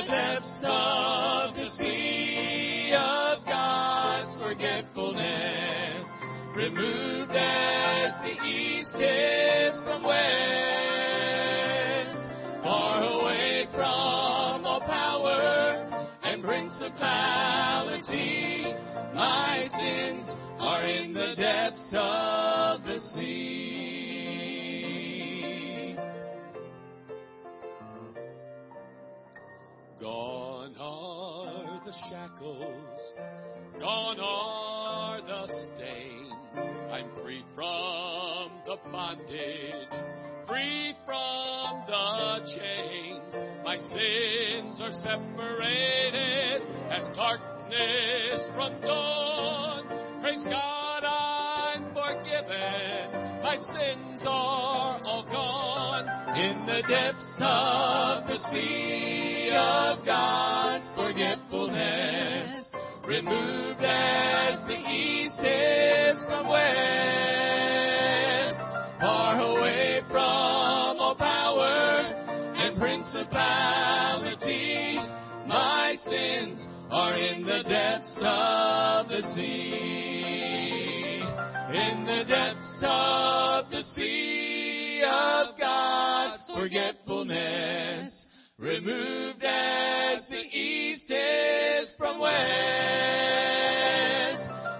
the depths of the sea of God's forgetfulness, removed as the east is from west, shackles, gone are the stains. I'm free from the bondage, free from the chains. My sins are separated as darkness from dawn. Praise God, I'm forgiven. My sins are all gone in the depths of the sea of God's forgetfulness, removed as the east is from west, far away from all power and principality. My sins are in the depths of the sea, in the depths of the sea of God's forgetfulness, removed is from west,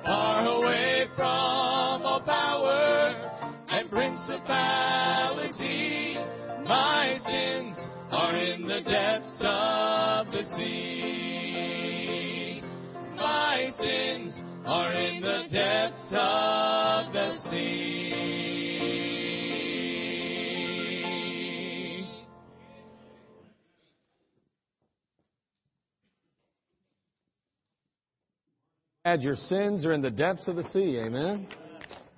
far away from all power and principality. My sins are in the depths of the sea. My sins are in the depths of the sea. Your sins are in the depths of the sea. Amen.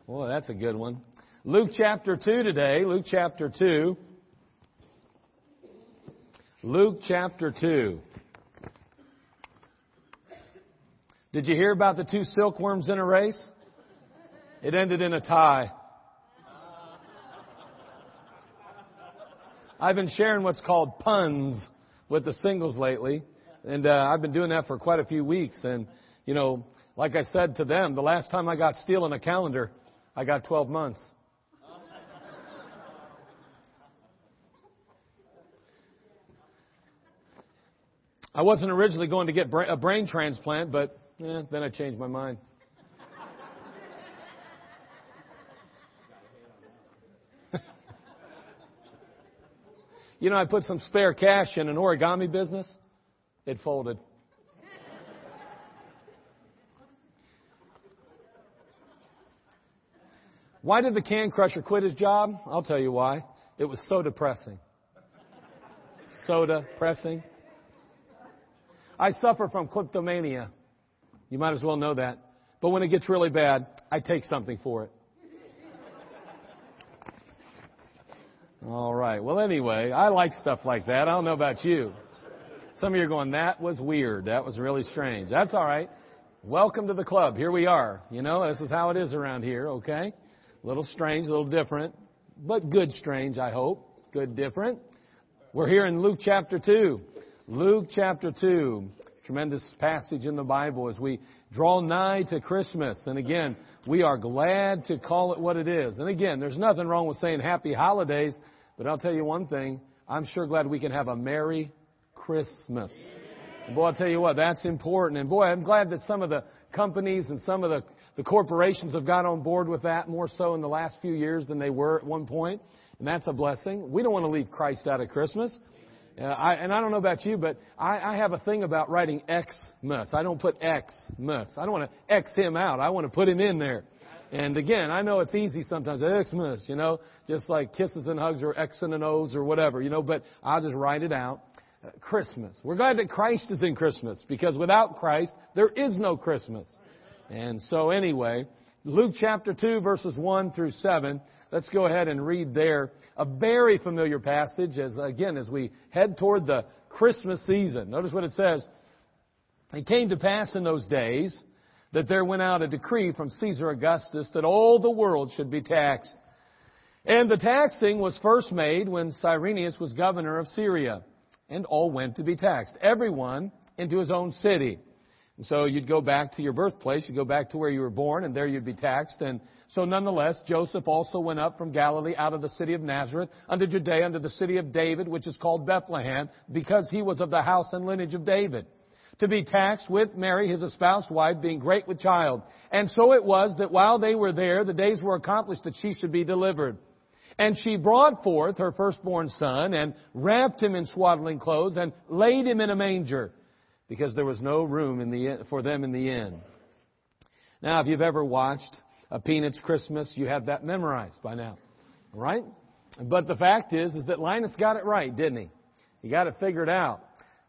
Boy, that's a good one. Luke chapter 2 today. Luke chapter 2. Luke chapter 2. Did you hear about the two silkworms in a race? It ended in a tie. I've been sharing what's called puns with the singles lately, and uh, I've been doing that for quite a few weeks. And you know, like I said to them, the last time I got stealing a calendar, I got 12 months. I wasn't originally going to get a brain transplant, but eh, then I changed my mind. you know, I put some spare cash in an origami business. It folded. Why did the can crusher quit his job? I'll tell you why. It was so depressing. Soda pressing. I suffer from kleptomania. You might as well know that. But when it gets really bad, I take something for it. All right. Well, anyway, I like stuff like that. I don't know about you. Some of you are going, that was weird. That was really strange. That's all right. Welcome to the club. Here we are. You know, this is how it is around here, okay? A little strange, a little different, but good strange, I hope. Good different. We're here in Luke chapter 2. Luke chapter 2. Tremendous passage in the Bible as we draw nigh to Christmas. And again, we are glad to call it what it is. And again, there's nothing wrong with saying happy holidays, but I'll tell you one thing. I'm sure glad we can have a Merry Christmas. And boy, I'll tell you what, that's important. And boy, I'm glad that some of the companies and some of the, the corporations have got on board with that more so in the last few years than they were at one point. And that's a blessing. We don't want to leave Christ out of Christmas. Uh, I, and I don't know about you, but I, I have a thing about writing Xmas. I don't put Xmas. I don't want to X him out. I want to put him in there. And again, I know it's easy sometimes. Xmas, you know, just like kisses and hugs or X and an O's or whatever, you know, but I'll just write it out. Uh, Christmas. We're glad that Christ is in Christmas because without Christ, there is no Christmas. And so anyway, Luke chapter 2 verses 1 through 7. Let's go ahead and read there. A very familiar passage as, again, as we head toward the Christmas season. Notice what it says. It came to pass in those days that there went out a decree from Caesar Augustus that all the world should be taxed. And the taxing was first made when Cyrenius was governor of Syria. And all went to be taxed. Everyone into his own city. And so you'd go back to your birthplace, you'd go back to where you were born, and there you'd be taxed. And so nonetheless, Joseph also went up from Galilee out of the city of Nazareth unto Judea, unto the city of David, which is called Bethlehem, because he was of the house and lineage of David to be taxed with Mary, his espoused wife, being great with child. And so it was that while they were there, the days were accomplished that she should be delivered. And she brought forth her firstborn son and wrapped him in swaddling clothes and laid him in a manger because there was no room in the, for them in the inn. Now, if you've ever watched a Peanuts Christmas, you have that memorized by now, right? But the fact is, is that Linus got it right, didn't he? He got it figured out.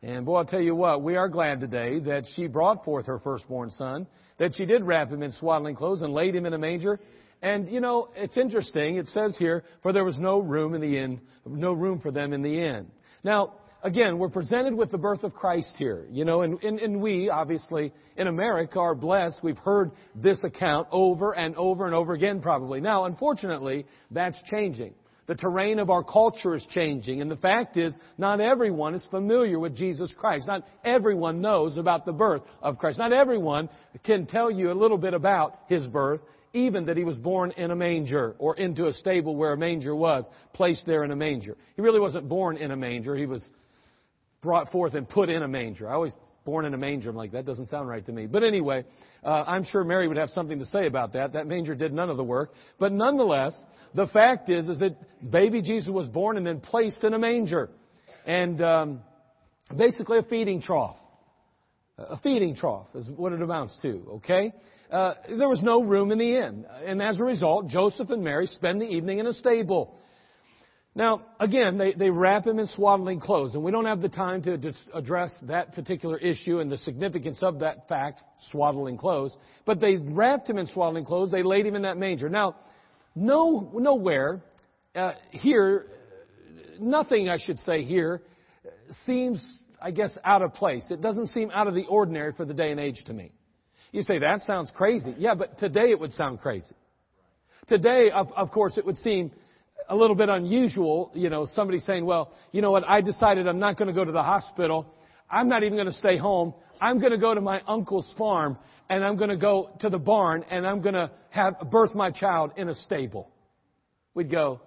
And boy, I'll tell you what, we are glad today that she brought forth her firstborn son, that she did wrap him in swaddling clothes and laid him in a manger. And you know, it's interesting. It says here, for there was no room in the inn, no room for them in the inn. Now, again, we're presented with the birth of Christ here. You know, and, and, and we, obviously, in America are blessed. We've heard this account over and over and over again, probably. Now, unfortunately, that's changing. The terrain of our culture is changing. And the fact is, not everyone is familiar with Jesus Christ. Not everyone knows about the birth of Christ. Not everyone can tell you a little bit about His birth, even that He was born in a manger or into a stable where a manger was, placed there in a manger. He really wasn't born in a manger. He was brought forth and put in a manger. I always born in a manger. I'm like, that doesn't sound right to me. But anyway, uh, I'm sure Mary would have something to say about that. That manger did none of the work. But nonetheless, the fact is, is that baby Jesus was born and then placed in a manger. And um, basically a feeding trough. A feeding trough is what it amounts to, okay? Uh, there was no room in the inn. And as a result, Joseph and Mary spend the evening in a stable. Now, again, they, they wrap him in swaddling clothes, and we don't have the time to address that particular issue and the significance of that fact, swaddling clothes. But they wrapped him in swaddling clothes. They laid him in that manger. Now, no, nowhere uh, here, nothing I should say here seems, I guess, out of place. It doesn't seem out of the ordinary for the day and age to me. You say that sounds crazy. Yeah, but today it would sound crazy. Today, of, of course, it would seem a little bit unusual, you know, somebody saying, well, you know what, I decided I'm not going to go to the hospital. I'm not even going to stay home. I'm going to go to my uncle's farm and I'm going to go to the barn and I'm going to have birth my child in a stable. We'd go,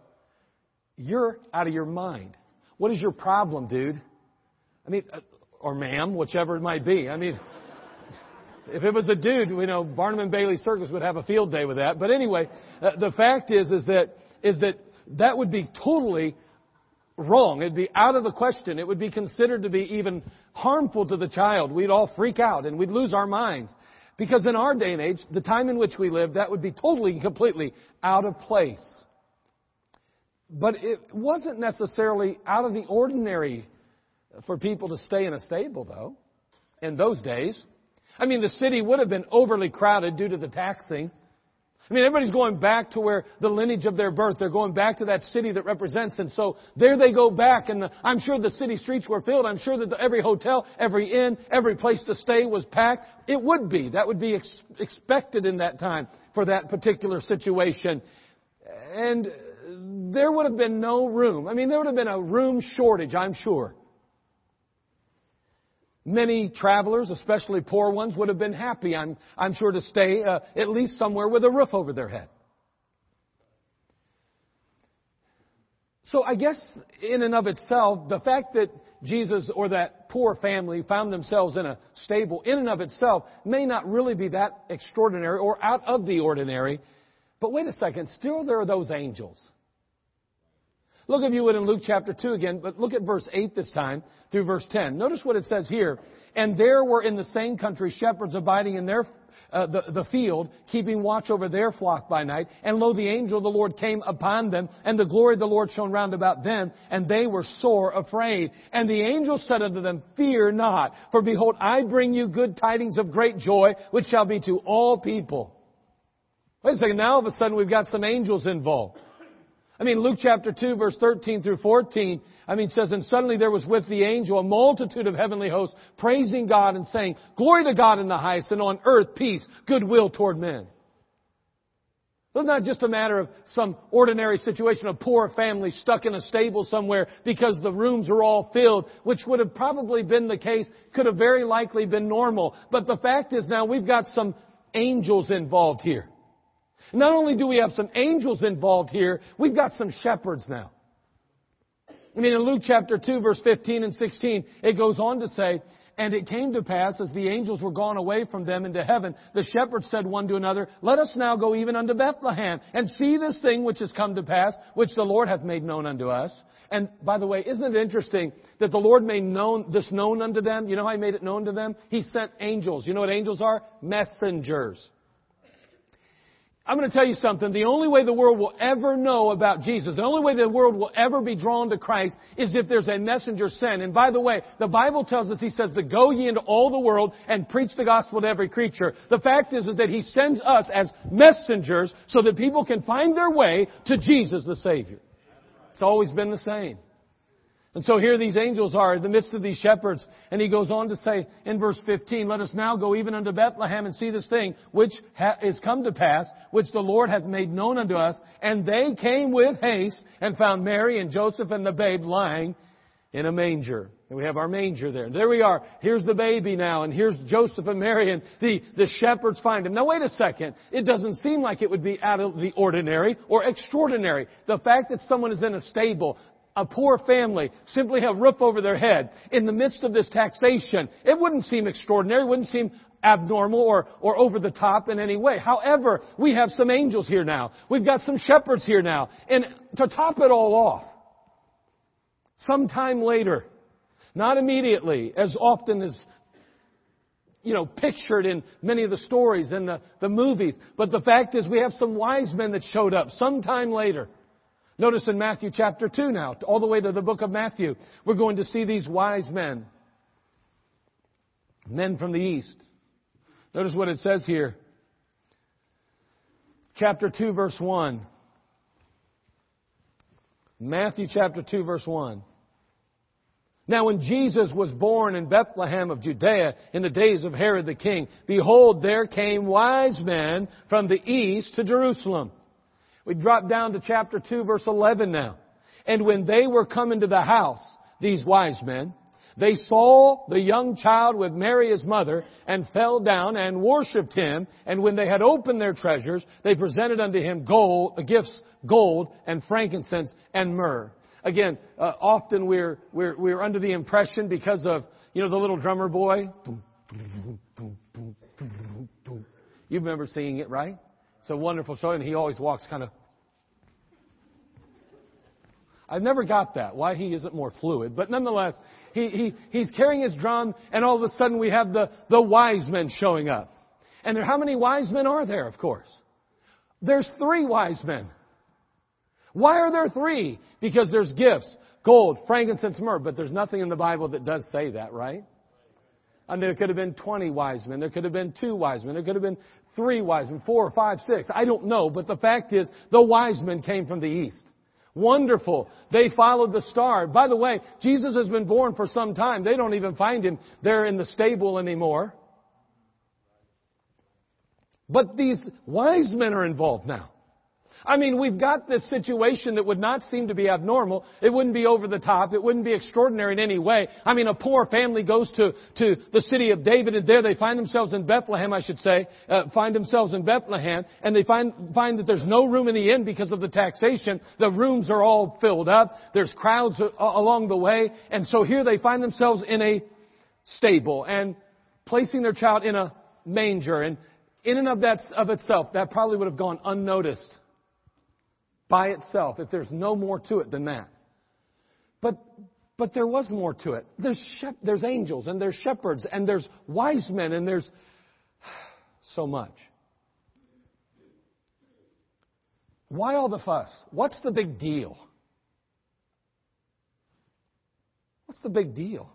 you're out of your mind. What is your problem, dude? I mean, uh, or ma'am, whichever it might be. I mean, if it was a dude, you know, Barnum and Bailey Circus would have a field day with that. But anyway, uh, the fact is, is that, is that that would be totally wrong. It'd be out of the question. It would be considered to be even harmful to the child. We'd all freak out and we'd lose our minds. Because in our day and age, the time in which we live, that would be totally and completely out of place. But it wasn't necessarily out of the ordinary for people to stay in a stable, though, in those days. I mean, the city would have been overly crowded due to the taxing. I mean, everybody's going back to where the lineage of their birth. They're going back to that city that represents. And so there they go back. And the, I'm sure the city streets were filled. I'm sure that the, every hotel, every inn, every place to stay was packed. It would be. That would be ex- expected in that time for that particular situation. And there would have been no room. I mean, there would have been a room shortage, I'm sure. Many travelers, especially poor ones, would have been happy, I'm, I'm sure, to stay uh, at least somewhere with a roof over their head. So I guess in and of itself, the fact that Jesus or that poor family found themselves in a stable in and of itself may not really be that extraordinary or out of the ordinary. But wait a second, still there are those angels. Look if you would in Luke chapter 2 again, but look at verse 8 this time through verse 10. Notice what it says here. And there were in the same country shepherds abiding in their uh, the, the field, keeping watch over their flock by night. And lo, the angel of the Lord came upon them, and the glory of the Lord shone round about them, and they were sore afraid. And the angel said unto them, Fear not, for behold, I bring you good tidings of great joy, which shall be to all people. Wait a second, now all of a sudden we've got some angels involved. I mean, Luke chapter 2 verse 13 through 14, I mean, says, and suddenly there was with the angel a multitude of heavenly hosts praising God and saying, glory to God in the highest and on earth peace, goodwill toward men. It's not just a matter of some ordinary situation, a poor family stuck in a stable somewhere because the rooms are all filled, which would have probably been the case, could have very likely been normal. But the fact is now we've got some angels involved here. Not only do we have some angels involved here, we've got some shepherds now. I mean, in Luke chapter 2 verse 15 and 16, it goes on to say, and it came to pass, as the angels were gone away from them into heaven, the shepherds said one to another, Let us now go even unto Bethlehem, and see this thing which has come to pass, which the Lord hath made known unto us. And by the way, isn't it interesting that the Lord made known, this known unto them? You know how He made it known to them? He sent angels. You know what angels are? Messengers. I'm going to tell you something. The only way the world will ever know about Jesus, the only way the world will ever be drawn to Christ is if there's a messenger sent. And by the way, the Bible tells us, He says, to go ye into all the world and preach the gospel to every creature. The fact is, is that He sends us as messengers so that people can find their way to Jesus the Savior. It's always been the same. And so here these angels are in the midst of these shepherds. And he goes on to say in verse 15, Let us now go even unto Bethlehem and see this thing which ha- is come to pass, which the Lord hath made known unto us. And they came with haste and found Mary and Joseph and the babe lying in a manger. And we have our manger there. There we are. Here's the baby now, and here's Joseph and Mary, and the, the shepherds find him. Now wait a second. It doesn't seem like it would be out of the ordinary or extraordinary. The fact that someone is in a stable, a poor family simply have roof over their head in the midst of this taxation, it wouldn't seem extraordinary, it wouldn't seem abnormal or, or over the top in any way. However, we have some angels here now. We've got some shepherds here now. And to top it all off, sometime later, not immediately, as often as you know, pictured in many of the stories and the, the movies. But the fact is we have some wise men that showed up sometime later. Notice in Matthew chapter 2 now, all the way to the book of Matthew, we're going to see these wise men. Men from the east. Notice what it says here. Chapter 2 verse 1. Matthew chapter 2 verse 1. Now when Jesus was born in Bethlehem of Judea in the days of Herod the king, behold, there came wise men from the east to Jerusalem we drop down to chapter 2 verse 11 now. And when they were come into the house, these wise men, they saw the young child with Mary his mother and fell down and worshipped him. And when they had opened their treasures, they presented unto him gold, gifts, gold and frankincense and myrrh. Again, uh, often we're, we're, we're under the impression because of, you know, the little drummer boy. You remember singing it, right? It's a wonderful show, and he always walks kind of. I've never got that, why he isn't more fluid. But nonetheless, he, he, he's carrying his drum, and all of a sudden we have the, the wise men showing up. And there, how many wise men are there, of course? There's three wise men. Why are there three? Because there's gifts, gold, frankincense, myrrh, but there's nothing in the Bible that does say that, right? And there could have been 20 wise men. There could have been two wise men. There could have been three wise men, four, five, six. I don't know. But the fact is, the wise men came from the east. Wonderful. They followed the star. By the way, Jesus has been born for some time. They don't even find him there in the stable anymore. But these wise men are involved now. I mean, we've got this situation that would not seem to be abnormal. It wouldn't be over the top. It wouldn't be extraordinary in any way. I mean, a poor family goes to, to the city of David and there they find themselves in Bethlehem, I should say, uh, find themselves in Bethlehem and they find, find that there's no room in the inn because of the taxation. The rooms are all filled up. There's crowds along the way. And so here they find themselves in a stable and placing their child in a manger. And in and of that, of itself, that probably would have gone unnoticed by itself if there's no more to it than that. But, but there was more to it. There's, shep- there's angels and there's shepherds and there's wise men and there's so much. Why all the fuss? What's the big deal? What's the big deal?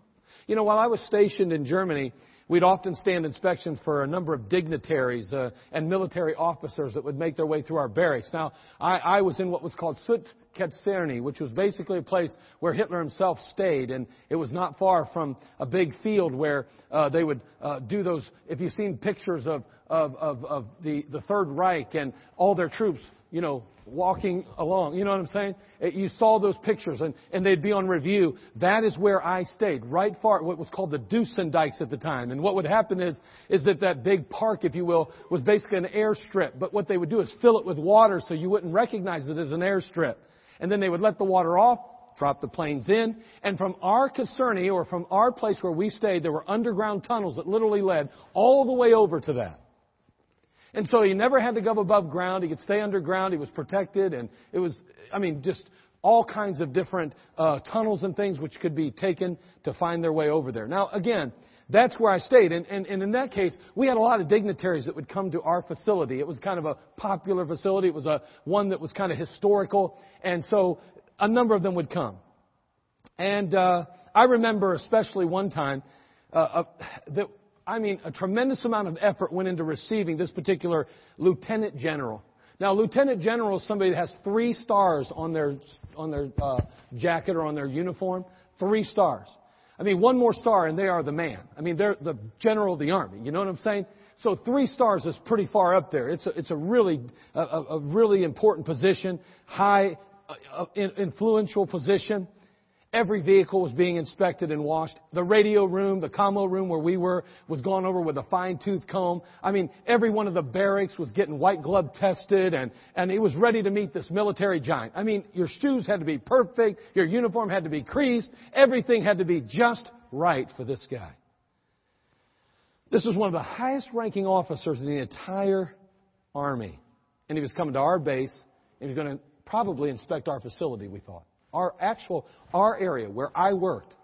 You know, while I was stationed in Germany, We'd often stand inspection for a number of dignitaries uh, and military officers that would make their way through our barracks. Now, I, I was in what was called Soot Katzerny, which was basically a place where Hitler himself stayed, and it was not far from a big field where uh, they would uh, do those. If you've seen pictures of of, of, of the, the Third Reich and all their troops, you know, walking along. You know what I'm saying? You saw those pictures and, and they'd be on review. That is where I stayed, right far, what was called the Duisendijks at the time. And what would happen is, is that that big park, if you will, was basically an airstrip. But what they would do is fill it with water so you wouldn't recognize it as an airstrip. And then they would let the water off, drop the planes in, and from our Kaserny, or from our place where we stayed, there were underground tunnels that literally led all the way over to that. And so he never had to go above ground. He could stay underground. He was protected. And it was, I mean, just all kinds of different uh, tunnels and things which could be taken to find their way over there. Now, again, that's where I stayed. And, and, and in that case, we had a lot of dignitaries that would come to our facility. It was kind of a popular facility. It was a one that was kind of historical. And so a number of them would come. And uh, I remember especially one time uh, uh, that I mean, a tremendous amount of effort went into receiving this particular lieutenant general. Now, lieutenant general is somebody that has three stars on their on their uh, jacket or on their uniform. Three stars. I mean, one more star and they are the man. I mean, they're the general of the army. You know what I'm saying? So three stars is pretty far up there. It's a, it's a really a, a really important position, high uh, influential position. Every vehicle was being inspected and washed. The radio room, the commo room where we were, was gone over with a fine tooth comb. I mean, every one of the barracks was getting white glove tested and, and it was ready to meet this military giant. I mean, your shoes had to be perfect. Your uniform had to be creased. Everything had to be just right for this guy. This was one of the highest ranking officers in the entire army. And he was coming to our base and he was going to probably inspect our facility, we thought our actual, our area where I worked.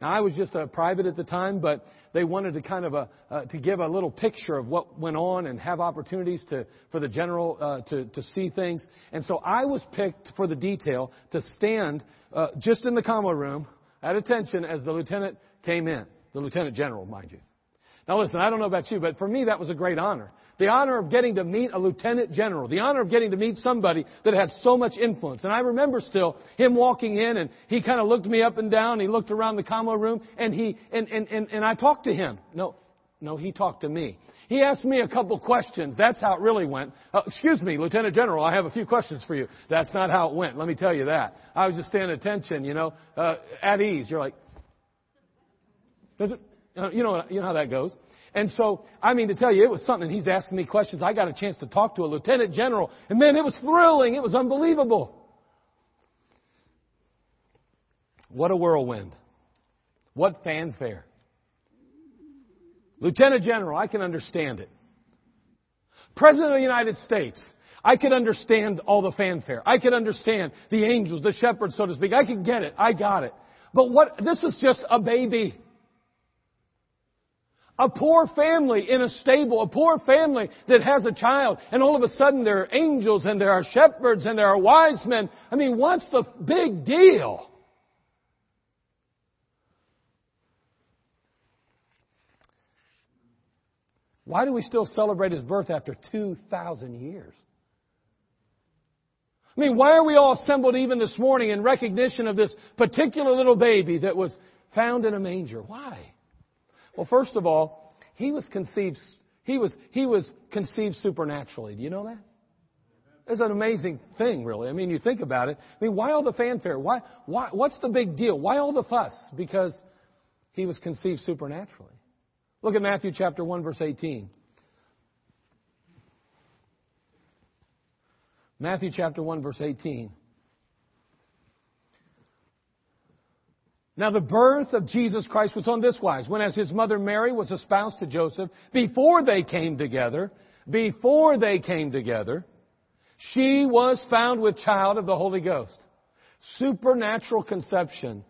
Now I was just a private at the time, but they wanted to kind of a, uh, to give a little picture of what went on and have opportunities to, for the general uh, to, to see things. And so I was picked for the detail to stand uh, just in the commo room at attention as the lieutenant came in. The lieutenant general, mind you. Now listen, I don't know about you, but for me that was a great honor. The honor of getting to meet a lieutenant general. The honor of getting to meet somebody that had so much influence. And I remember still him walking in and he kind of looked me up and down. He looked around the commo room and he, and, and, and, and I talked to him. No, no, he talked to me. He asked me a couple questions. That's how it really went. Uh, excuse me, Lieutenant General, I have a few questions for you. That's not how it went. Let me tell you that. I was just paying attention, you know, uh, at ease. You're like, uh, you know, you know how that goes. And so, I mean to tell you, it was something. He's asking me questions. I got a chance to talk to a lieutenant general. And man, it was thrilling. It was unbelievable. What a whirlwind. What fanfare. Lieutenant General, I can understand it. President of the United States, I can understand all the fanfare. I can understand the angels, the shepherds, so to speak. I can get it. I got it. But what, this is just a baby. A poor family in a stable, a poor family that has a child, and all of a sudden there are angels and there are shepherds and there are wise men. I mean, what's the big deal? Why do we still celebrate his birth after 2,000 years? I mean, why are we all assembled even this morning in recognition of this particular little baby that was found in a manger? Why? Well, first of all, he was conceived, he was, he was conceived supernaturally. Do you know that? It's an amazing thing, really. I mean, you think about it. I mean, why all the fanfare? Why, why, what's the big deal? Why all the fuss? Because he was conceived supernaturally. Look at Matthew chapter 1 verse 18. Matthew chapter 1 verse 18. Now the birth of Jesus Christ was on this wise. When as his mother Mary was espoused to Joseph, before they came together, before they came together, she was found with child of the Holy Ghost. Supernatural conception.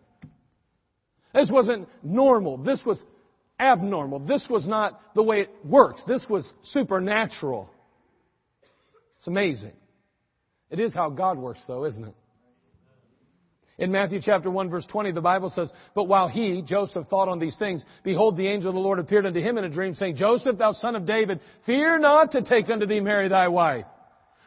This wasn't normal. This was abnormal. This was not the way it works. This was supernatural. It's amazing. It is how God works though, isn't it? In Matthew chapter 1 verse 20, the Bible says, But while he, Joseph, thought on these things, behold, the angel of the Lord appeared unto him in a dream, saying, Joseph, thou son of David, fear not to take unto thee Mary thy wife.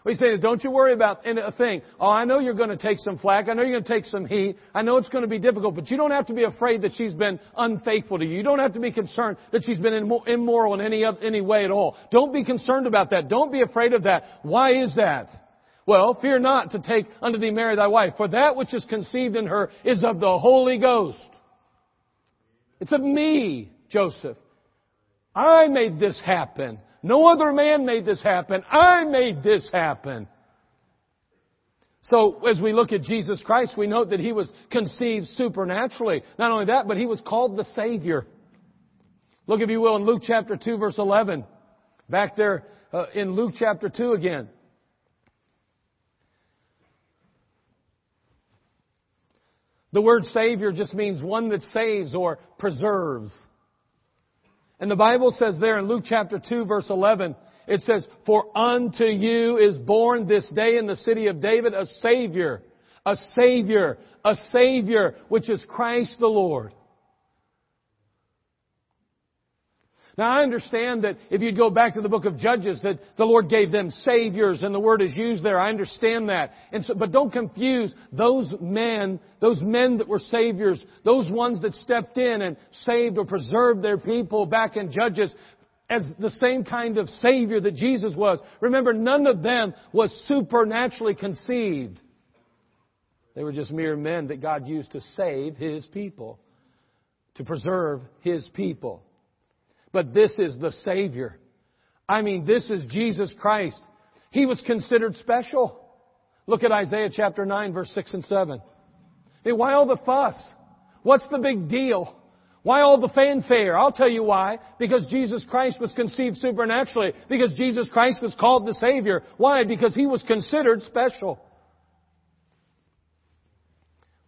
Saying is, don't you worry about a thing. Oh, I know you're going to take some flack. I know you're going to take some heat. I know it's going to be difficult, but you don't have to be afraid that she's been unfaithful to you. You don't have to be concerned that she's been immoral in any, any way at all. Don't be concerned about that. Don't be afraid of that. Why is that? Well, fear not to take unto thee Mary thy wife, for that which is conceived in her is of the Holy Ghost. It's of me, Joseph. I made this happen. No other man made this happen. I made this happen. So as we look at Jesus Christ, we note that He was conceived supernaturally. Not only that, but He was called the Savior. Look, if you will, in Luke chapter 2 verse 11. Back there uh, in Luke chapter 2 again. The word Savior just means one that saves or preserves. And the Bible says there in Luke chapter 2 verse 11, it says, For unto you is born this day in the city of David a Savior, a Savior, a Savior, which is Christ the Lord. Now I understand that if you go back to the book of Judges that the Lord gave them saviors and the word is used there. I understand that. So, but don't confuse those men, those men that were saviors, those ones that stepped in and saved or preserved their people back in Judges as the same kind of savior that Jesus was. Remember, none of them was supernaturally conceived. They were just mere men that God used to save His people, to preserve His people. But this is the Savior. I mean, this is Jesus Christ. He was considered special. Look at Isaiah chapter 9 verse 6 and 7. Hey, why all the fuss? What's the big deal? Why all the fanfare? I'll tell you why. Because Jesus Christ was conceived supernaturally. Because Jesus Christ was called the Savior. Why? Because He was considered special.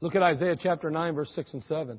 Look at Isaiah chapter 9 verse 6 and 7.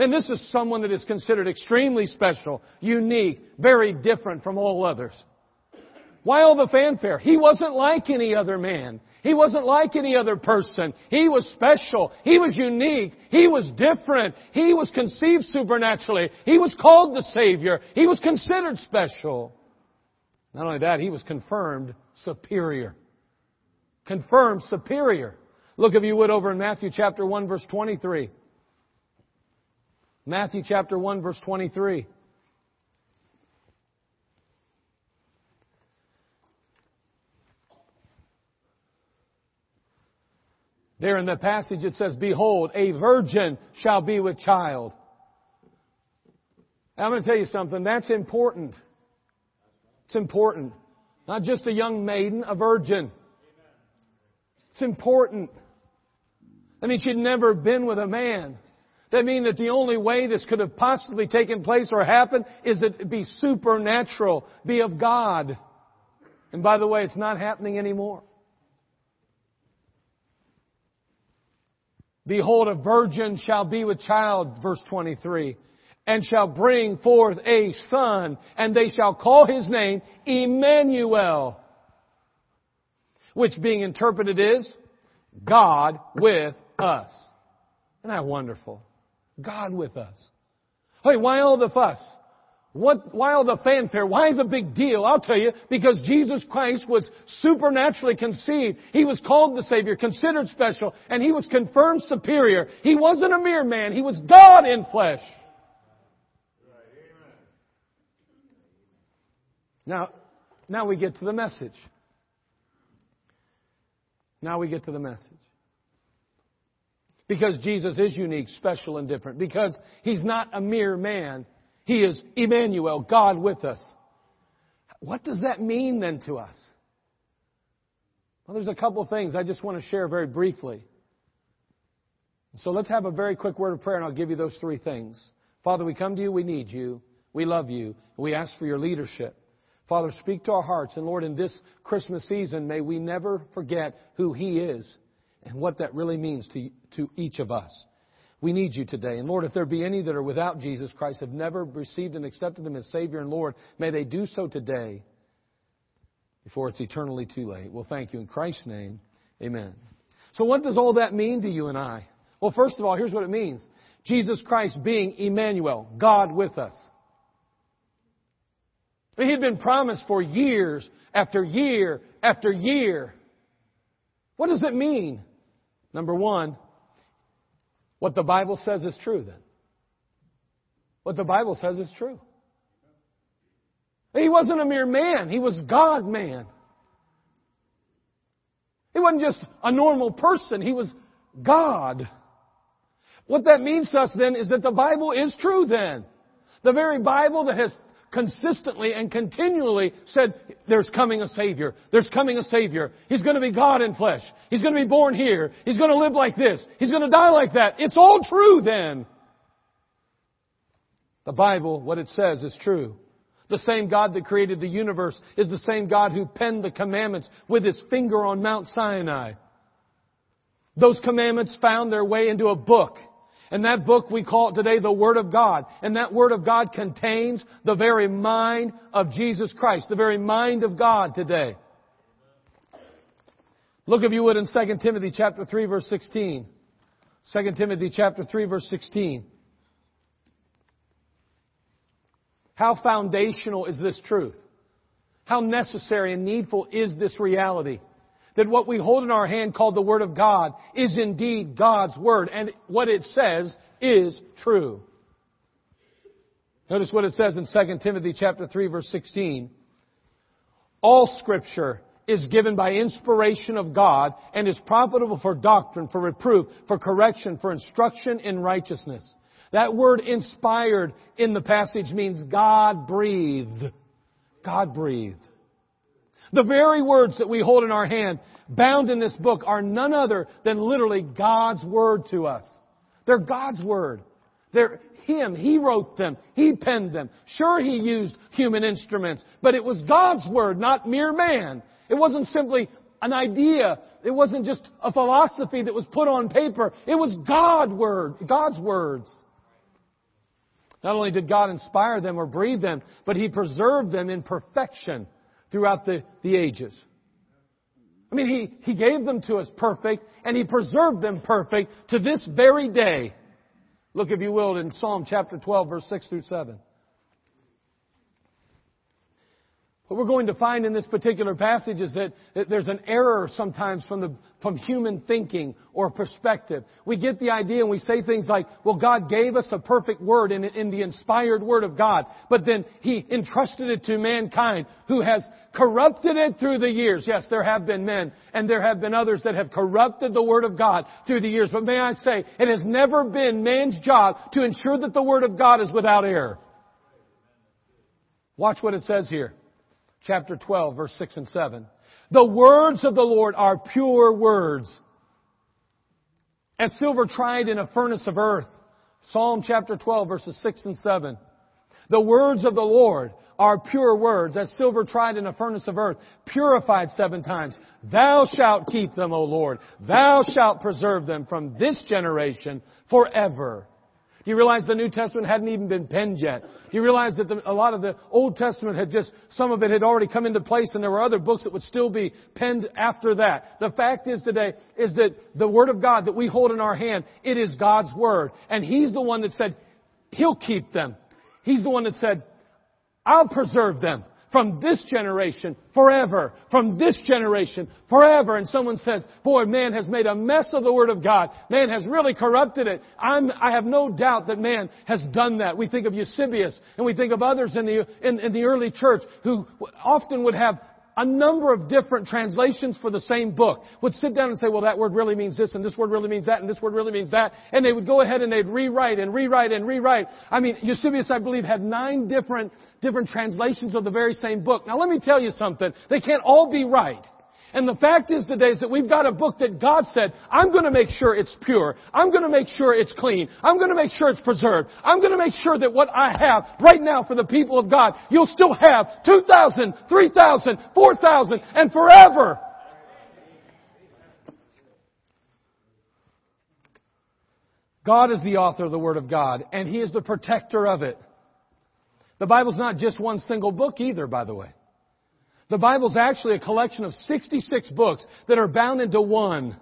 And this is someone that is considered extremely special, unique, very different from all others. Why all the fanfare? He wasn't like any other man. He wasn't like any other person. He was special. He was unique. He was different. He was conceived supernaturally. He was called the Savior. He was considered special. Not only that, he was confirmed superior. Confirmed superior. Look if you would over in Matthew chapter 1 verse 23. Matthew chapter 1 verse 23. There in the passage it says, Behold, a virgin shall be with child. I'm going to tell you something. That's important. It's important. Not just a young maiden, a virgin. It's important. I mean, she'd never been with a man. That means that the only way this could have possibly taken place or happened is that it be supernatural, be of God. And by the way, it's not happening anymore. Behold, a virgin shall be with child, verse 23, and shall bring forth a son, and they shall call his name Emmanuel, which being interpreted is God with us. Isn't that wonderful? God with us. Hey, why all the fuss? What, why all the fanfare? Why the big deal? I'll tell you, because Jesus Christ was supernaturally conceived. He was called the Savior, considered special, and He was confirmed superior. He wasn't a mere man. He was God in flesh. Now, now we get to the message. Now we get to the message. Because Jesus is unique, special, and different. Because He's not a mere man. He is Emmanuel, God with us. What does that mean then to us? Well, there's a couple of things I just want to share very briefly. So let's have a very quick word of prayer and I'll give you those three things. Father, we come to you, we need you. We love you. We ask for your leadership. Father, speak to our hearts. And Lord, in this Christmas season, may we never forget who He is and what that really means to, to each of us. We need you today. And Lord, if there be any that are without Jesus Christ, have never received and accepted Him as Savior and Lord, may they do so today before it's eternally too late. Well, thank you. In Christ's name, amen. So what does all that mean to you and I? Well, first of all, here's what it means. Jesus Christ being Emmanuel, God with us. He had been promised for years after year after year. What does it mean? Number one, what the Bible says is true then. What the Bible says is true. He wasn't a mere man, he was God man. He wasn't just a normal person, he was God. What that means to us then is that the Bible is true then. The very Bible that has consistently and continually said, there's coming a Savior. There's coming a Savior. He's going to be God in flesh. He's going to be born here. He's going to live like this. He's going to die like that. It's all true then. The Bible, what it says, is true. The same God that created the universe is the same God who penned the commandments with his finger on Mount Sinai. Those commandments found their way into a book and that book we call it today the Word of God. And that Word of God contains the very mind of Jesus Christ, the very mind of God today. Look if you would in 2 Timothy chapter 3 verse 16. 2 Timothy chapter 3 verse 16. How foundational is this truth? How necessary and needful is this reality? That what we hold in our hand called the Word of God is indeed God's Word, and what it says is true. Notice what it says in 2 Timothy chapter 3 verse 16. All scripture is given by inspiration of God and is profitable for doctrine, for reproof, for correction, for instruction in righteousness. That word inspired in the passage means God breathed. God breathed. The very words that we hold in our hand, bound in this book, are none other than literally God's Word to us. They're God's Word. They're Him. He wrote them. He penned them. Sure, He used human instruments, but it was God's Word, not mere man. It wasn't simply an idea. It wasn't just a philosophy that was put on paper. It was God word, God's words. Not only did God inspire them or breathe them, but He preserved them in perfection throughout the, the ages. I mean, he, he gave them to us perfect, and He preserved them perfect to this very day. Look, if you will, in Psalm chapter 12, verse 6 through 7. What we're going to find in this particular passage is that, that there's an error sometimes from the from human thinking or perspective. We get the idea and we say things like, well, God gave us a perfect word in, in the inspired word of God, but then He entrusted it to mankind who has corrupted it through the years. Yes, there have been men and there have been others that have corrupted the word of God through the years, but may I say, it has never been man's job to ensure that the word of God is without error. Watch what it says here chapter 12, verse 6 and 7. The words of the Lord are pure words. As silver tried in a furnace of earth. Psalm chapter 12, verses 6 and 7. The words of the Lord are pure words, as silver tried in a furnace of earth, purified seven times. Thou shalt keep them, O Lord. Thou shalt preserve them from this generation forever. Do you realize the New Testament hadn't even been penned yet? Do you realize that the, a lot of the Old Testament had just, some of it had already come into place and there were other books that would still be penned after that? The fact is today, is that the Word of God that we hold in our hand, it is God's Word. And He's the one that said, He'll keep them. He's the one that said, I'll preserve them from this generation forever, from this generation forever. And someone says, boy, man has made a mess of the Word of God. Man has really corrupted it. I'm, I have no doubt that man has done that. We think of Eusebius and we think of others in the, in, in the early church who often would have a number of different translations for the same book would sit down and say, well, that word really means this, and this word really means that, and this word really means that. And they would go ahead and they'd rewrite and rewrite and rewrite. I mean, Eusebius, I believe, had nine different, different translations of the very same book. Now let me tell you something. They can't all be right. And the fact is today is that we've got a book that God said, I'm going to make sure it's pure. I'm going to make sure it's clean. I'm going to make sure it's preserved. I'm going to make sure that what I have right now for the people of God, you'll still have 2,000, 3,000, 4,000, and forever. God is the author of the Word of God, and He is the protector of it. The Bible's not just one single book either, by the way. The Bible's actually a collection of 66 books that are bound into one.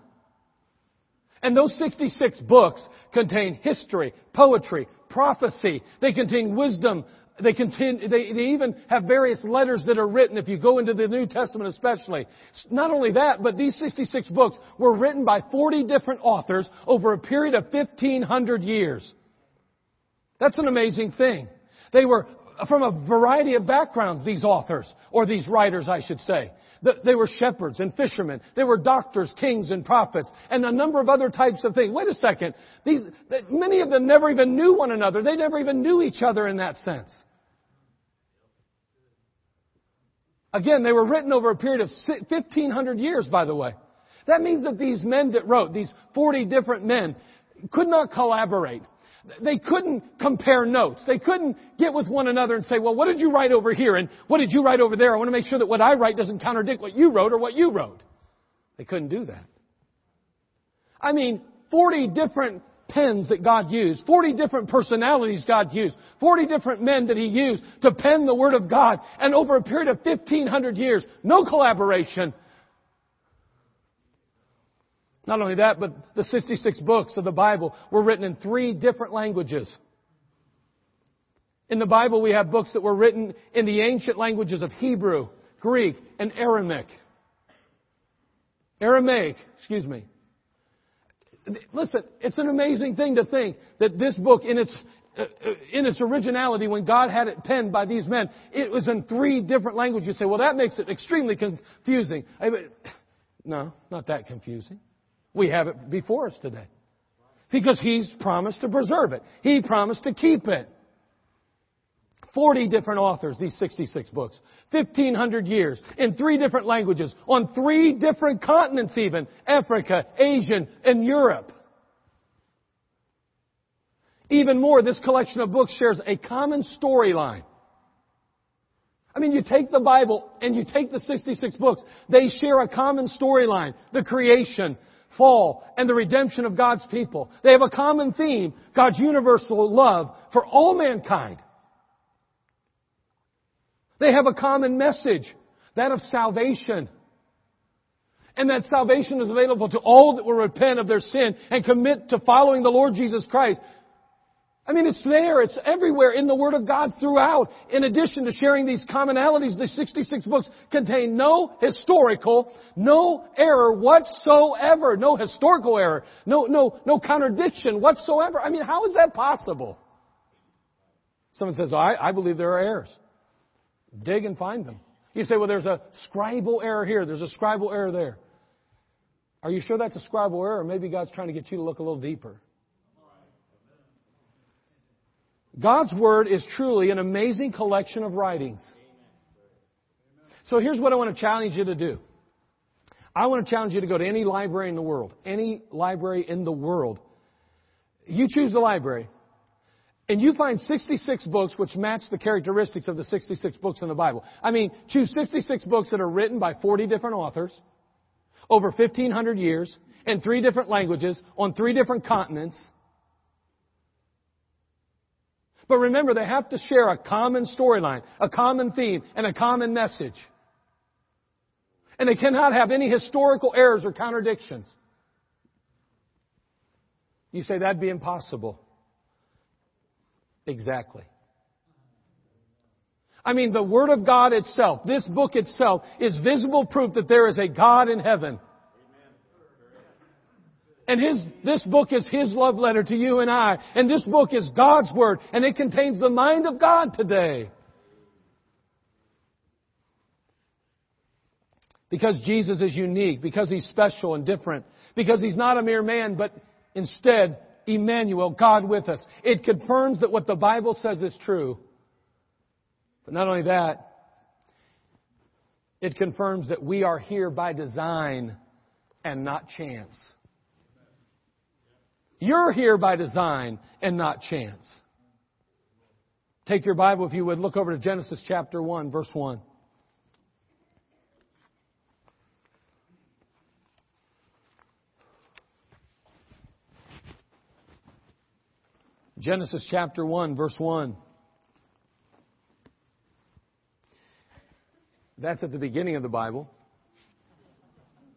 And those 66 books contain history, poetry, prophecy. They contain wisdom. They, contain, they, they even have various letters that are written if you go into the New Testament especially. Not only that, but these 66 books were written by 40 different authors over a period of 1500 years. That's an amazing thing. They were from a variety of backgrounds, these authors, or these writers, I should say. They were shepherds and fishermen. They were doctors, kings, and prophets, and a number of other types of things. Wait a second. These, many of them never even knew one another. They never even knew each other in that sense. Again, they were written over a period of 1500 years, by the way. That means that these men that wrote, these 40 different men, could not collaborate. They couldn't compare notes. They couldn't get with one another and say, well, what did you write over here and what did you write over there? I want to make sure that what I write doesn't contradict what you wrote or what you wrote. They couldn't do that. I mean, 40 different pens that God used, 40 different personalities God used, 40 different men that He used to pen the Word of God, and over a period of 1500 years, no collaboration, not only that, but the 66 books of the Bible were written in three different languages. In the Bible, we have books that were written in the ancient languages of Hebrew, Greek, and Aramaic. Aramaic, excuse me. Listen, it's an amazing thing to think that this book, in its uh, in its originality, when God had it penned by these men, it was in three different languages. You say, well, that makes it extremely confusing. No, not that confusing. We have it before us today. Because He's promised to preserve it. He promised to keep it. 40 different authors, these 66 books. 1500 years, in three different languages, on three different continents even. Africa, Asia, and Europe. Even more, this collection of books shares a common storyline. I mean, you take the Bible and you take the 66 books, they share a common storyline. The creation, fall, and the redemption of God's people. They have a common theme, God's universal love for all mankind. They have a common message, that of salvation. And that salvation is available to all that will repent of their sin and commit to following the Lord Jesus Christ. I mean, it's there. It's everywhere in the Word of God throughout. In addition to sharing these commonalities, the 66 books contain no historical, no error whatsoever. No historical error. No, no, no contradiction whatsoever. I mean, how is that possible? Someone says, oh, I, I believe there are errors. Dig and find them. You say, well, there's a scribal error here. There's a scribal error there. Are you sure that's a scribal error? Maybe God's trying to get you to look a little deeper. God's Word is truly an amazing collection of writings. So here's what I want to challenge you to do. I want to challenge you to go to any library in the world. Any library in the world. You choose the library. And you find 66 books which match the characteristics of the 66 books in the Bible. I mean, choose 66 books that are written by 40 different authors over 1500 years in three different languages on three different continents but remember, they have to share a common storyline, a common theme, and a common message. And they cannot have any historical errors or contradictions. You say that'd be impossible. Exactly. I mean, the Word of God itself, this book itself, is visible proof that there is a God in heaven. And his, this book is his love letter to you and I. And this book is God's Word. And it contains the mind of God today. Because Jesus is unique. Because he's special and different. Because he's not a mere man, but instead, Emmanuel, God with us. It confirms that what the Bible says is true. But not only that, It confirms that we are here by design and not chance. You're here by design and not chance. Take your Bible, if you would, look over to Genesis chapter 1, verse 1. Genesis chapter 1, verse 1. That's at the beginning of the Bible.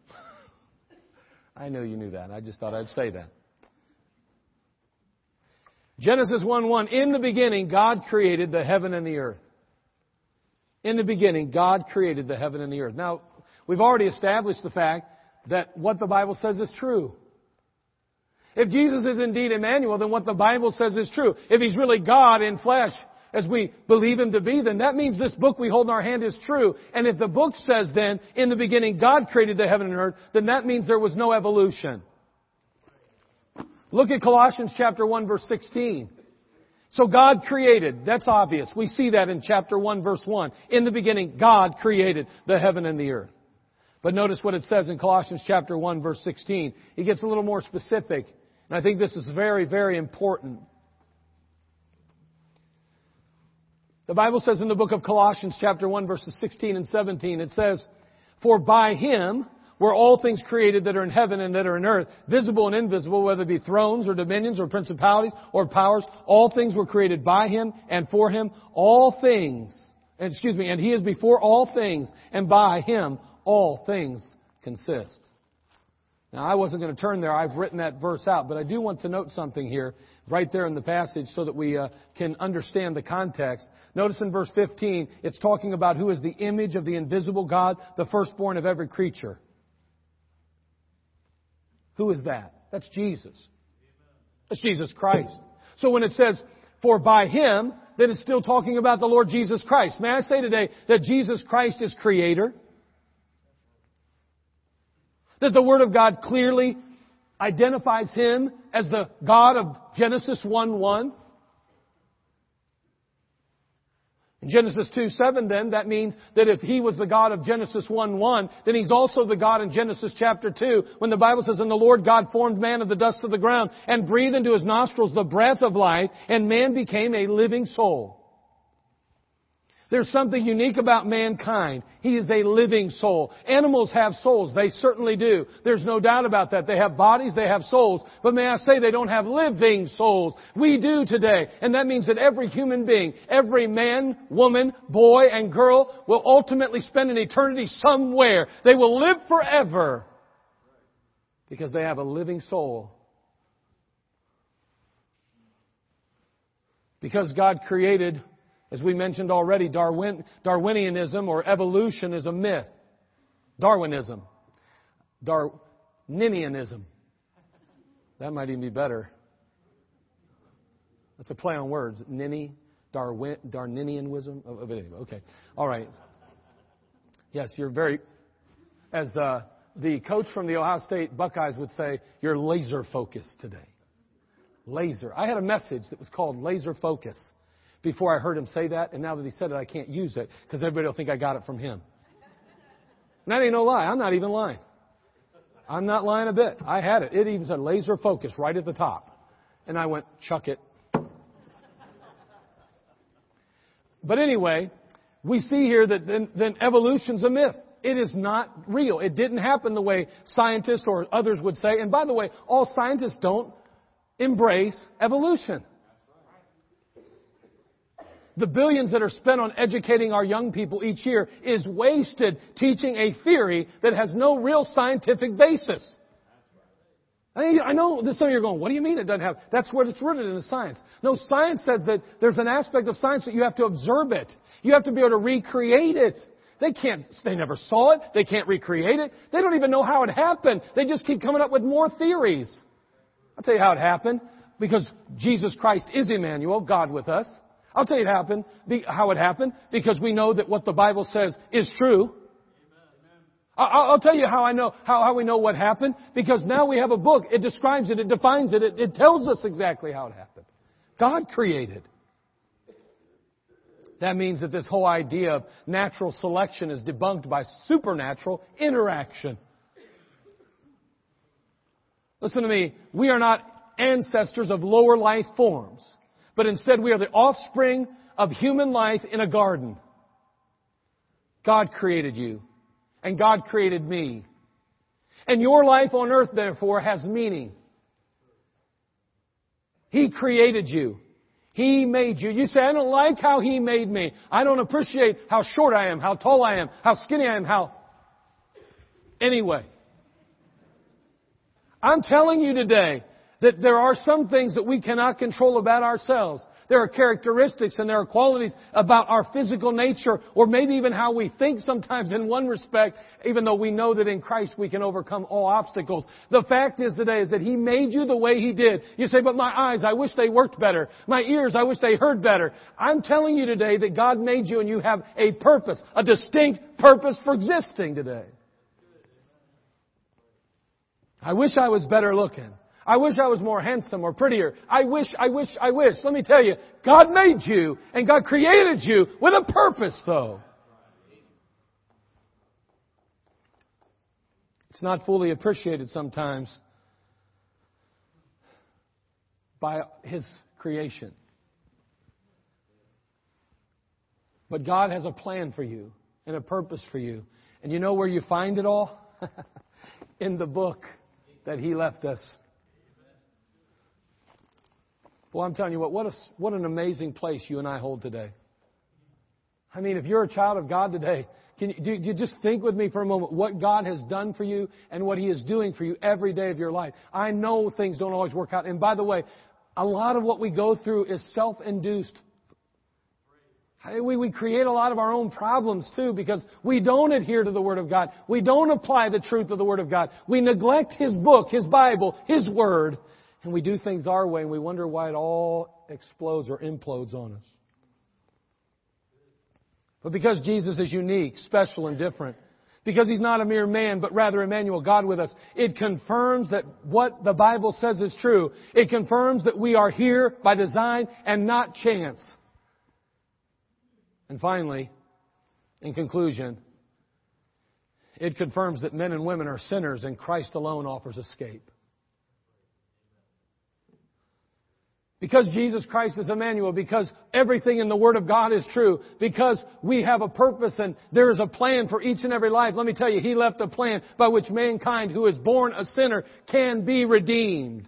I know you knew that. I just thought I'd say that. Genesis 1 1. In the beginning, God created the heaven and the earth. In the beginning, God created the heaven and the earth. Now, we've already established the fact that what the Bible says is true. If Jesus is indeed Emmanuel, then what the Bible says is true. If He's really God in flesh, as we believe Him to be, then that means this book we hold in our hand is true. And if the book says then, in the beginning God created the heaven and earth, then that means there was no evolution. Look at Colossians chapter 1 verse 16. So God created, that's obvious. We see that in chapter 1 verse 1. In the beginning, God created the heaven and the earth. But notice what it says in Colossians chapter 1 verse 16. He gets a little more specific. And I think this is very, very important. The Bible says in the book of Colossians chapter 1 verses 16 and 17, it says, For by Him were all things created that are in heaven and that are in earth, visible and invisible, whether it be thrones or dominions or principalities or powers, all things were created by Him and for Him. All things, excuse me, and He is before all things, and by Him all things consist. Now, I wasn't going to turn there. I've written that verse out, but I do want to note something here, right there in the passage, so that we uh, can understand the context. Notice in verse 15, it's talking about who is the image of the invisible God, the firstborn of every creature. Who is that? That's Jesus. That's Jesus Christ. So when it says, for by him, then it's still talking about the Lord Jesus Christ. May I say today that Jesus Christ is creator? That the Word of God clearly identifies Him as the God of Genesis 1 1 1. In Genesis 2 7 then, that means that if He was the God of Genesis 1 1, then He's also the God in Genesis chapter 2, when the Bible says, And the Lord God formed man of the dust of the ground, and breathed into his nostrils the breath of life, and man became a living soul. There's something unique about mankind. He is a living soul. Animals have souls. They certainly do. There's no doubt about that. They have bodies, they have souls. But may I say they don't have living souls. We do today. And that means that every human being, every man, woman, boy, and girl will ultimately spend an eternity somewhere. They will live forever. Because they have a living soul. Because God created as we mentioned already, Darwin, Darwinianism or evolution is a myth. Darwinism. Darwinianism. That might even be better. That's a play on words. Ninny, Darwin, Darwinianism. Oh, okay. All right. Yes, you're very, as uh, the coach from the Ohio State Buckeyes would say, you're laser focused today. Laser. I had a message that was called Laser Focus before I heard him say that, and now that he said it, I can't use it because everybody will think I got it from him. And that ain't no lie. I'm not even lying. I'm not lying a bit. I had it. It even said laser focus right at the top. And I went, chuck it. But anyway, we see here that then, then evolution's a myth. It is not real. It didn't happen the way scientists or others would say. And by the way, all scientists don't embrace evolution the billions that are spent on educating our young people each year is wasted teaching a theory that has no real scientific basis. I know some of you are going, what do you mean it doesn't have? That's what it's rooted in the science. No, science says that there's an aspect of science that you have to observe it. You have to be able to recreate it. They can't, they never saw it. They can't recreate it. They don't even know how it happened. They just keep coming up with more theories. I'll tell you how it happened. Because Jesus Christ is Emmanuel, God with us. I'll tell you it happened, how it happened, because we know that what the Bible says is true. I'll tell you how I know, how, we know what happened, because now we have a book. It describes it, it defines it, it, it tells us exactly how it happened. God created. That means that this whole idea of natural selection is debunked by supernatural interaction. Listen to me. We are not ancestors of lower life forms, but instead we are the offspring of human life in a garden. God created you, and God created me. And your life on earth, therefore, has meaning. He created you. He made you. You say, I don't like how He made me. I don't appreciate how short I am, how tall I am, how skinny I am, how. Anyway. I'm telling you today that there are some things that we cannot control about ourselves. There are characteristics and there are qualities about our physical nature or maybe even how we think sometimes in one respect, even though we know that in Christ we can overcome all obstacles. The fact is today is that He made you the way He did. You say, but my eyes, I wish they worked better. My ears, I wish they heard better. I'm telling you today that God made you and you have a purpose, a distinct purpose for existing today. I wish I was better looking. I wish I was more handsome or prettier. I wish, I wish, I wish. Let me tell you, God made you and God created you with a purpose though. It's not fully appreciated sometimes by His creation. But God has a plan for you and a purpose for you. And you know where you find it all? In the book that He left us. Well, I'm telling you what, what, a, what an amazing place you and I hold today. I mean, if you're a child of God today, can you, do you just think with me for a moment what God has done for you and what He is doing for you every day of your life? I know things don't always work out. And by the way, a lot of what we go through is self-induced. We, we create a lot of our own problems too because we don't adhere to the Word of God. We don't apply the truth of the Word of God. We neglect His book, His Bible, His Word, and we do things our way and we wonder why it all explodes or implodes on us. But because Jesus is unique, special, and different, because he's not a mere man, but rather Emmanuel, God with us, it confirms that what the Bible says is true. It confirms that we are here by design and not chance. And finally, in conclusion, it confirms that men and women are sinners and Christ alone offers escape. Because Jesus Christ is Emmanuel, because everything in the Word of God is true, because we have a purpose and there is a plan for each and every life. Let me tell you, He left a plan by which mankind who is born a sinner can be redeemed.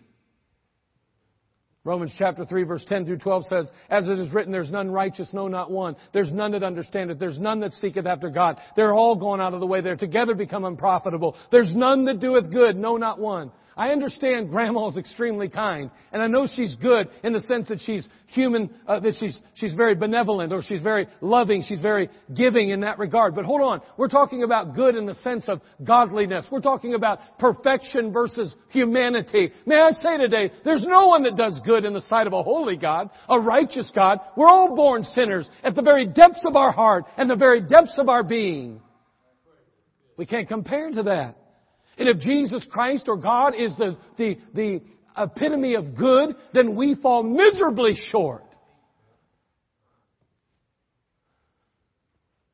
Romans chapter 3 verse 10 through 12 says, As it is written, there's none righteous, no not one. There's none that understandeth. There's none that seeketh after God. They're all gone out of the way. They're together become unprofitable. There's none that doeth good, no not one. I understand grandma is extremely kind, and I know she's good in the sense that she's human, uh, that she's, she's very benevolent, or she's very loving, she's very giving in that regard. But hold on, we're talking about good in the sense of godliness. We're talking about perfection versus humanity. May I say today, there's no one that does good in the sight of a holy God, a righteous God. We're all born sinners at the very depths of our heart and the very depths of our being. We can't compare to that. And if Jesus Christ or God is the, the, the epitome of good, then we fall miserably short.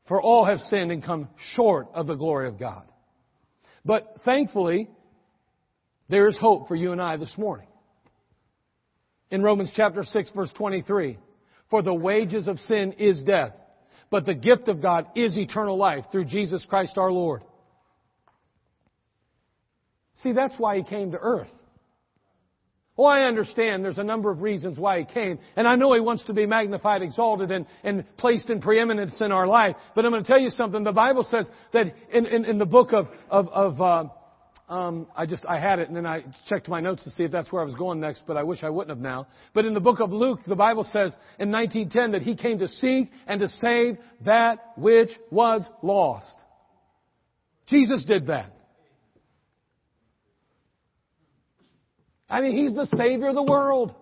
For all have sinned and come short of the glory of God. But thankfully, there is hope for you and I this morning. In Romans chapter 6 verse 23, for the wages of sin is death, but the gift of God is eternal life through Jesus Christ our Lord. See, that's why he came to earth. Well, I understand there's a number of reasons why he came, and I know he wants to be magnified, exalted, and, and placed in preeminence in our life. But I'm going to tell you something. The Bible says that in, in, in the book of, of, of uh, um, I just I had it, and then I checked my notes to see if that's where I was going next, but I wish I wouldn't have now. But in the book of Luke, the Bible says in 1910 that he came to seek and to save that which was lost. Jesus did that. I mean, He's the Savior of the world.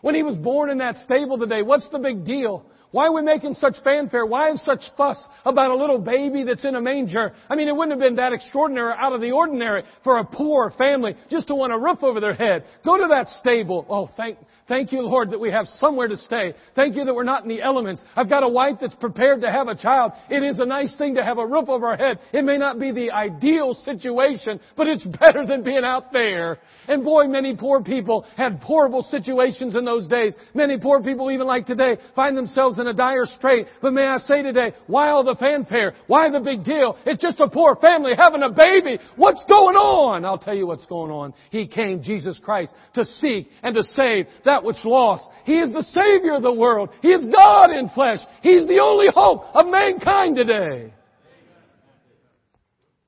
When He was born in that stable today, what's the big deal? Why are we making such fanfare? Why is such fuss about a little baby that's in a manger? I mean, it wouldn't have been that extraordinary out of the ordinary for a poor family just to want a roof over their head. Go to that stable. Oh, thank, thank you, Lord, that we have somewhere to stay. Thank you that we're not in the elements. I've got a wife that's prepared to have a child. It is a nice thing to have a roof over our head. It may not be the ideal situation, but it's better than being out there. And boy, many poor people had horrible situations in those days. Many poor people, even like today, find themselves in a dire strait. But may I say today, why all the fanfare? Why the big deal? It's just a poor family having a baby. What's going on? I'll tell you what's going on. He came, Jesus Christ, to seek and to save that which lost. He is the Savior of the world. He is God in flesh. He's the only hope of mankind today.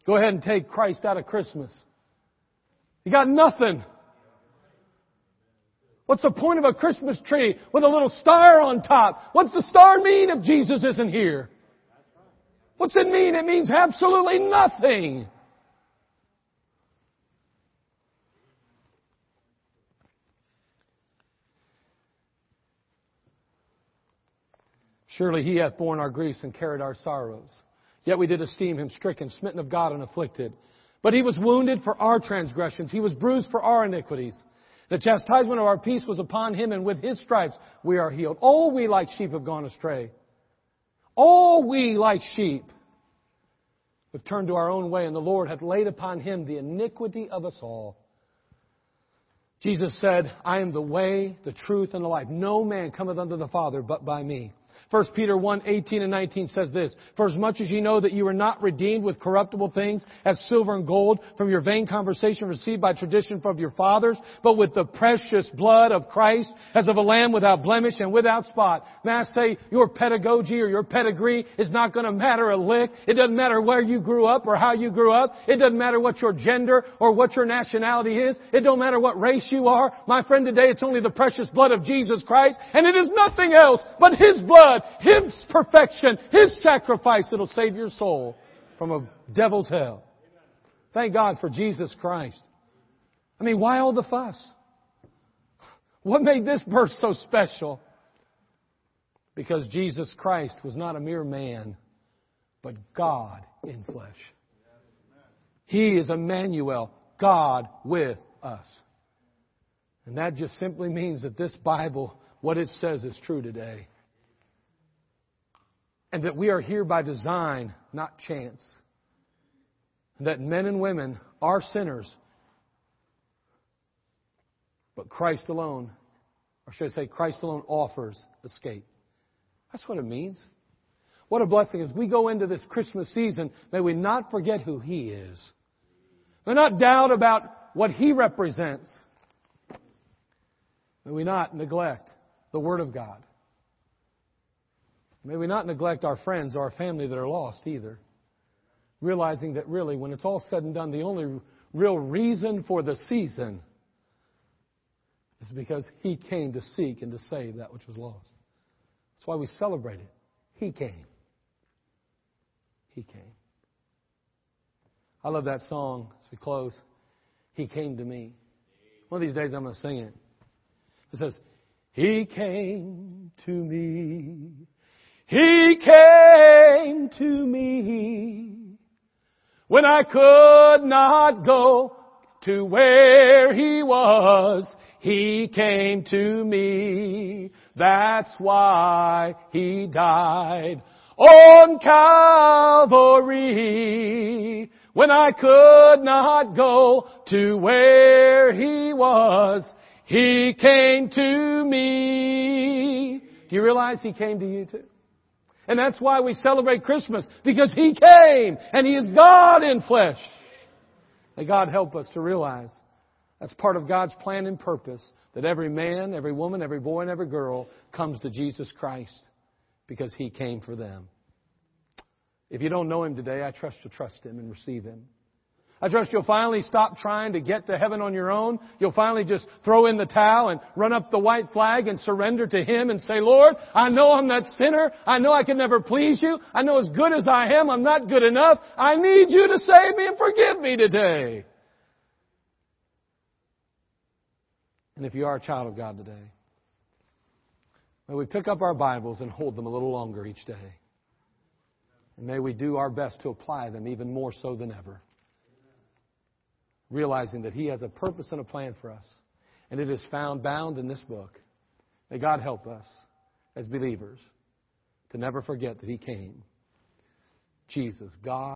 Go ahead and take Christ out of Christmas. You got nothing. What's the point of a Christmas tree with a little star on top? What's the star mean if Jesus isn't here? What's it mean? It means absolutely nothing. Surely he hath borne our griefs and carried our sorrows. Yet we did esteem him stricken, smitten of God, and afflicted. But he was wounded for our transgressions. He was bruised for our iniquities. The chastisement of our peace was upon him, and with his stripes we are healed. All we like sheep have gone astray. All we like sheep have turned to our own way, and the Lord hath laid upon him the iniquity of us all. Jesus said, I am the way, the truth, and the life. No man cometh unto the Father but by me. 1 Peter 1, 18 and 19 says this, For as much as you know that you are not redeemed with corruptible things as silver and gold from your vain conversation received by tradition from your fathers, but with the precious blood of Christ as of a lamb without blemish and without spot. May I say, your pedagogy or your pedigree is not going to matter a lick. It doesn't matter where you grew up or how you grew up. It doesn't matter what your gender or what your nationality is. It don't matter what race you are. My friend, today it's only the precious blood of Jesus Christ and it is nothing else but His blood his perfection, His sacrifice that'll save your soul from a devil's hell. Thank God for Jesus Christ. I mean, why all the fuss? What made this verse so special? Because Jesus Christ was not a mere man, but God in flesh. He is Emmanuel, God with us. And that just simply means that this Bible, what it says, is true today. And that we are here by design, not chance. That men and women are sinners. But Christ alone, or should I say, Christ alone offers escape. That's what it means. What a blessing as we go into this Christmas season, may we not forget who He is. May not doubt about what He represents. May we not neglect the Word of God. May we not neglect our friends or our family that are lost either. Realizing that really, when it's all said and done, the only real reason for the season is because He came to seek and to save that which was lost. That's why we celebrate it. He came. He came. I love that song as we close. He came to me. One of these days I'm going to sing it. It says, He came to me he came to me when I could not go to where He was. He came to me. That's why He died on Calvary. When I could not go to where He was, He came to me. Do you realize He came to you too? And that's why we celebrate Christmas, because He came, and He is God in flesh. May God help us to realize that's part of God's plan and purpose, that every man, every woman, every boy, and every girl comes to Jesus Christ because He came for them. If you don't know Him today, I trust you trust Him and receive Him. I trust you'll finally stop trying to get to heaven on your own. You'll finally just throw in the towel and run up the white flag and surrender to Him and say, Lord, I know I'm that sinner. I know I can never please you. I know as good as I am, I'm not good enough. I need you to save me and forgive me today. And if you are a child of God today, May we pick up our Bibles and hold them a little longer each day. And may we do our best to apply them even more so than ever. Realizing that He has a purpose and a plan for us. And it is found bound in this book. May God help us as believers to never forget that He came. Jesus, God.